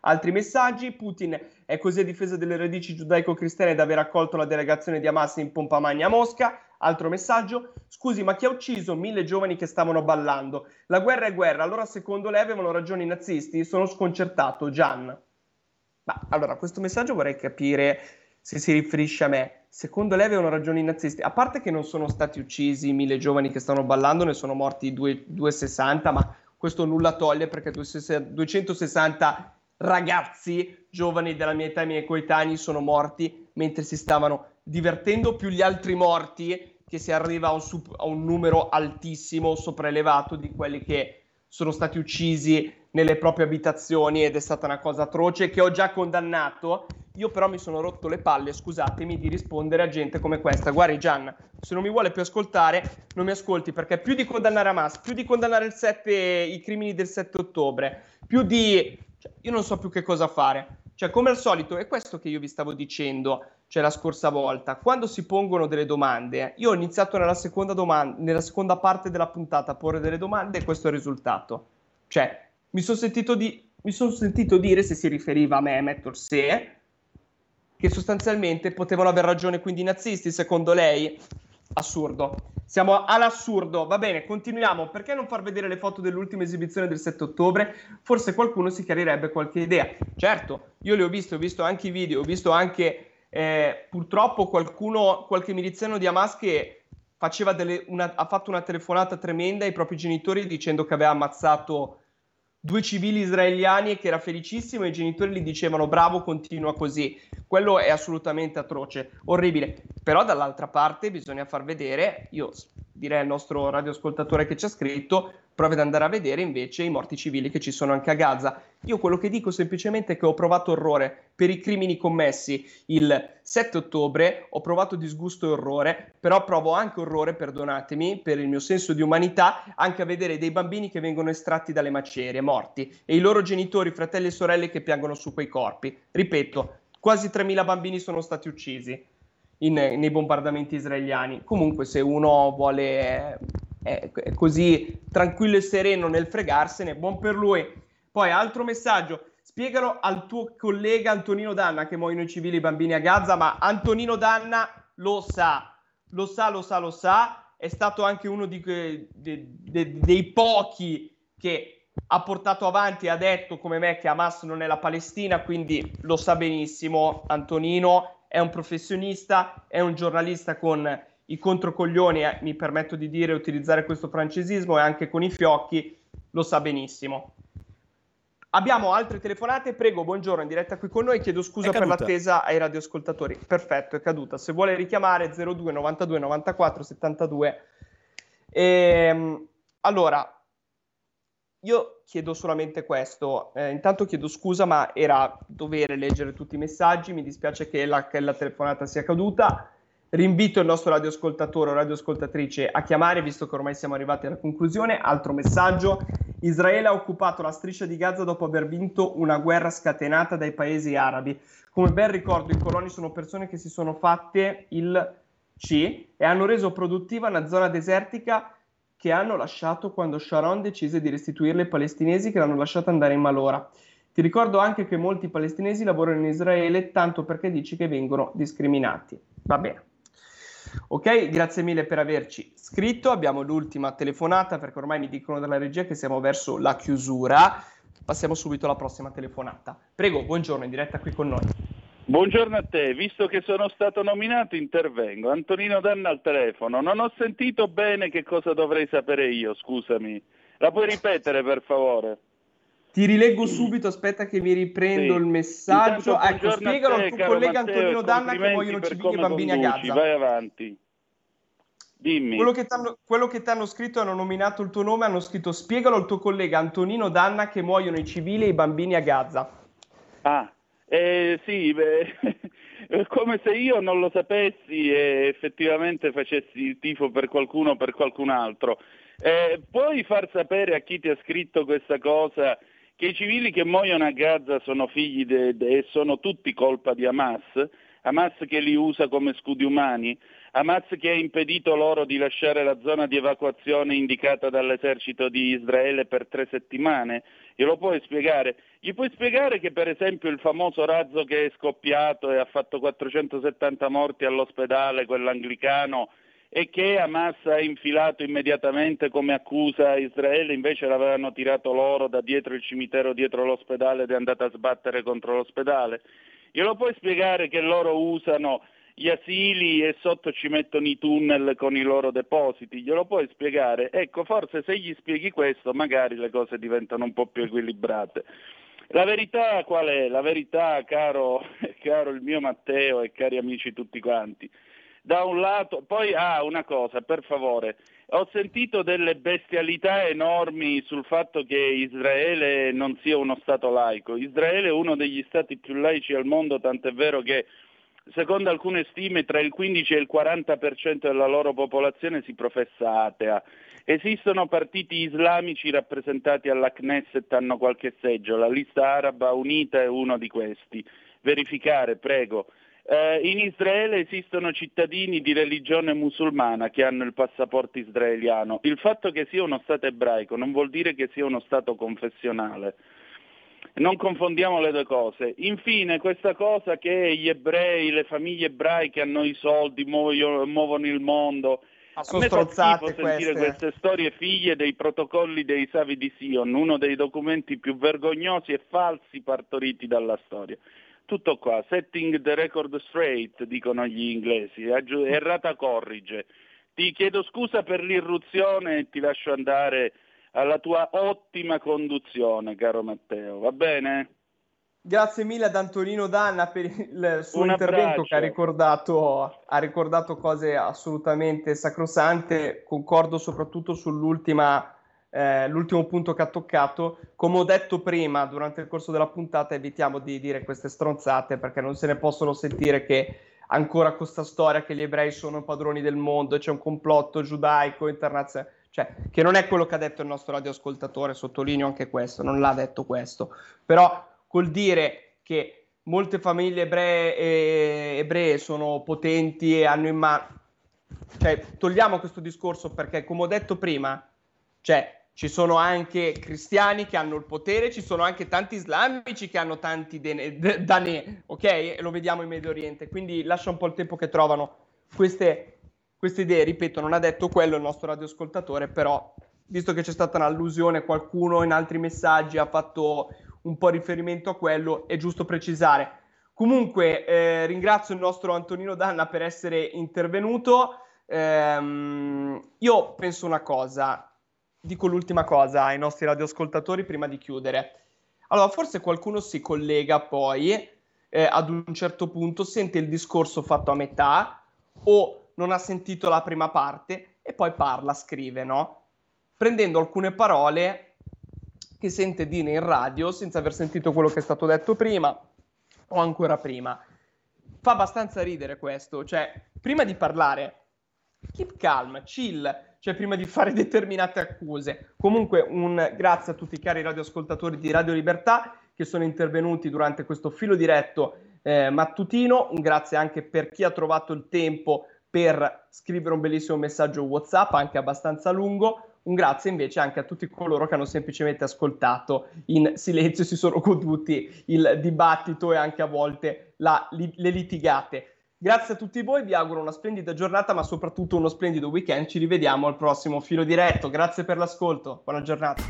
Altri messaggi, Putin è così a difesa delle radici giudaico-cristiane da aver accolto la delegazione di Hamas in pompa magna a Mosca. Altro messaggio, scusi ma chi ha ucciso mille giovani che stavano ballando? La guerra è guerra, allora secondo lei avevano ragione i nazisti? Sono sconcertato, Gian. Ma allora, questo messaggio vorrei capire se si riferisce a me. Secondo lei avevano ragione i nazisti? A parte che non sono stati uccisi mille giovani che stavano ballando, ne sono morti 260, ma questo nulla toglie perché 260 ragazzi giovani della mia età e miei coetanei sono morti mentre si stavano divertendo, più gli altri morti, che si arriva a un, sup- a un numero altissimo, sopraelevato di quelli che sono stati uccisi nelle proprie abitazioni ed è stata una cosa atroce che ho già condannato. Io però mi sono rotto le palle, scusatemi, di rispondere a gente come questa. Guardi Gian, se non mi vuole più ascoltare, non mi ascolti perché più di condannare Hamas, più di condannare 7, i crimini del 7 ottobre, più di cioè, io non so più che cosa fare. Cioè, come al solito, è questo che io vi stavo dicendo, cioè la scorsa volta. Quando si pongono delle domande, io ho iniziato nella seconda, domanda, nella seconda parte della puntata a porre delle domande e questo è il risultato. Cioè, mi sono sentito, di, mi son sentito dire, se si riferiva a me, metto il se, che sostanzialmente potevano aver ragione quindi i nazisti, secondo lei? Assurdo. Siamo all'assurdo. Va bene, continuiamo. Perché non far vedere le foto dell'ultima esibizione del 7 ottobre? Forse qualcuno si chiarirebbe qualche idea. Certo, io le ho viste, ho visto anche i video, ho visto anche eh, purtroppo qualcuno, qualche miliziano di Hamas che delle, una, ha fatto una telefonata tremenda ai propri genitori dicendo che aveva ammazzato due civili israeliani e che era felicissimo e i genitori gli dicevano bravo, continua così. Quello è assolutamente atroce, orribile. Però dall'altra parte bisogna far vedere, io direi al nostro radioascoltatore che ci ha scritto, prove ad andare a vedere invece i morti civili che ci sono anche a Gaza. Io quello che dico semplicemente è che ho provato orrore per i crimini commessi il 7 ottobre, ho provato disgusto e orrore, però provo anche orrore, perdonatemi, per il mio senso di umanità, anche a vedere dei bambini che vengono estratti dalle macerie, morti, e i loro genitori, fratelli e sorelle che piangono su quei corpi. Ripeto, quasi 3.000 bambini sono stati uccisi in, nei bombardamenti israeliani. Comunque, se uno vuole è, così tranquillo e sereno nel fregarsene, buon per lui. Poi, altro messaggio. Spiegalo al tuo collega Antonino Danna che muoiono i civili bambini a Gaza, ma Antonino Danna lo sa, lo sa, lo sa, lo sa, è stato anche uno di de- de- dei pochi che ha portato avanti e ha detto come me che Hamas non è la Palestina, quindi lo sa benissimo Antonino, è un professionista, è un giornalista con i controcoglioni, eh, mi permetto di dire, utilizzare questo francesismo e anche con i fiocchi, lo sa benissimo. Abbiamo altre telefonate, prego, buongiorno, in diretta qui con noi, chiedo scusa per l'attesa ai radioascoltatori. Perfetto, è caduta. Se vuole richiamare 02 92 94 72. Ehm, allora, io chiedo solamente questo. Eh, intanto chiedo scusa, ma era dovere leggere tutti i messaggi. Mi dispiace che la, che la telefonata sia caduta. Rinvito il nostro radioascoltatore o radioascoltatrice a chiamare, visto che ormai siamo arrivati alla conclusione. Altro messaggio. Israele ha occupato la striscia di Gaza dopo aver vinto una guerra scatenata dai paesi arabi. Come ben ricordo, i coloni sono persone che si sono fatte il C e hanno reso produttiva una zona desertica che hanno lasciato quando Sharon decise di restituirle ai palestinesi che l'hanno lasciata andare in malora. Ti ricordo anche che molti palestinesi lavorano in Israele tanto perché dici che vengono discriminati. Va bene. Ok, grazie mille per averci scritto. Abbiamo l'ultima telefonata perché ormai mi dicono dalla regia che siamo verso la chiusura. Passiamo subito alla prossima telefonata. Prego, buongiorno, in diretta qui con noi. Buongiorno a te, visto che sono stato nominato intervengo. Antonino Danna al telefono. Non ho sentito bene che cosa dovrei sapere io, scusami. La puoi ripetere per favore? Ti rileggo subito, aspetta che mi riprendo Sì. il messaggio. Intanto Ecco, a spiegalo al tuo collega Matteo, Antonino Danna che vogliono e come bambini a conduci. Gaza. Vai avanti. Dimmi. Quello che, che t'hanno scritto, hanno nominato il tuo nome, hanno scritto spiegalo al tuo collega Antonino Danna che muoiono i civili e i bambini a Gaza. Ah, eh, sì, beh, è come se io non lo sapessi e effettivamente facessi il tifo per qualcuno o per qualcun altro. Eh, puoi far sapere a chi ti ha scritto questa cosa che i civili che muoiono a Gaza sono figli e sono tutti colpa di Hamas? Hamas che li usa come scudi umani? Hamas che ha impedito loro di lasciare la zona di evacuazione indicata dall'esercito di Israele per tre settimane? Glielo puoi spiegare? Gli puoi spiegare che per esempio il famoso razzo che è scoppiato e ha fatto 470 morti all'ospedale, quell'anglicano, e che Hamas ha infilato immediatamente come accusa a Israele, invece l'avevano tirato loro da dietro il cimitero, dietro l'ospedale ed è andata a sbattere contro l'ospedale? Glielo puoi spiegare che loro usano gli asili e sotto ci mettono i tunnel con i loro depositi? Glielo puoi spiegare? Ecco, forse se gli spieghi questo magari le cose diventano un po' più equilibrate. La verità qual è? La verità, caro, caro il mio Matteo e cari amici tutti quanti, da un lato, poi ah, una cosa, per favore, ho sentito delle bestialità enormi sul fatto che Israele non sia uno Stato laico. Israele è uno degli Stati più laici al mondo, tant'è vero che secondo alcune stime tra il 15 e il 40% della loro popolazione si professa atea. Esistono partiti islamici rappresentati alla Knesset, hanno qualche seggio, la lista araba unita è uno di questi. Verificare, prego. Eh, in Israele esistono cittadini di religione musulmana che hanno il passaporto israeliano. Il fatto che sia uno Stato ebraico non vuol dire che sia uno Stato confessionale. Non confondiamo le due cose. Infine, questa cosa che gli ebrei, le famiglie ebraiche hanno i soldi, muoio- muovono il mondo. A me fa schifo sentire queste. queste storie figlie dei protocolli dei Savi di Sion, uno dei documenti più vergognosi e falsi partoriti dalla storia. Tutto qua, setting the record straight, dicono gli inglesi, errata corrige. Ti chiedo scusa per l'irruzione e ti lascio andare alla tua ottima conduzione, caro Matteo, va bene? Grazie mille ad Antonino Danna per il suo Un intervento abbraccio. che ha ricordato, ha ricordato cose assolutamente sacrosante. Concordo soprattutto sull'ultima, eh, l'ultimo punto che ha toccato. Come ho detto prima, durante il corso della puntata, evitiamo di dire queste stronzate perché non se ne possono sentire che ancora questa storia che gli ebrei sono padroni del mondo, c'è un complotto giudaico internazionale. Cioè, che non è quello che ha detto il nostro radioascoltatore, sottolineo anche questo, non l'ha detto questo. Però col dire che molte famiglie ebree, eh, ebree sono potenti e hanno in mano... Cioè, togliamo questo discorso perché, come ho detto prima, cioè, ci sono anche cristiani che hanno il potere, ci sono anche tanti islamici che hanno tanti dene- d- danè, ok? Lo vediamo in Medio Oriente. Quindi lascia un po' il tempo che trovano queste, queste idee. Ripeto, non ha detto quello il nostro radioascoltatore, però, visto che c'è stata un'allusione, qualcuno in altri messaggi ha fatto un po' riferimento a quello, è giusto precisare. Comunque, eh, ringrazio il nostro Antonino Danna per essere intervenuto. Ehm, io penso una cosa, dico l'ultima cosa ai nostri radioascoltatori prima di chiudere. Allora, forse qualcuno si collega poi eh, ad un certo punto, sente il discorso fatto a metà o non ha sentito la prima parte e poi parla, scrive, no? Prendendo alcune parole che sente dire in radio senza aver sentito quello che è stato detto prima o ancora prima. Fa abbastanza ridere questo, cioè, prima di parlare, keep calm, chill, cioè prima di fare determinate accuse. Comunque un grazie a tutti i cari radioascoltatori di Radio Libertà che sono intervenuti durante questo filo diretto eh, mattutino, un grazie anche per chi ha trovato il tempo per scrivere un bellissimo messaggio WhatsApp, anche abbastanza lungo. Un grazie invece anche a tutti coloro che hanno semplicemente ascoltato in silenzio e si sono goduti il dibattito e anche a volte la- li- le litigate. Grazie a tutti voi, vi auguro una splendida giornata, ma soprattutto uno splendido weekend. Ci rivediamo al prossimo filo diretto. Grazie per l'ascolto, buona giornata.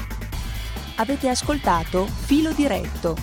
Avete ascoltato Filo Diretto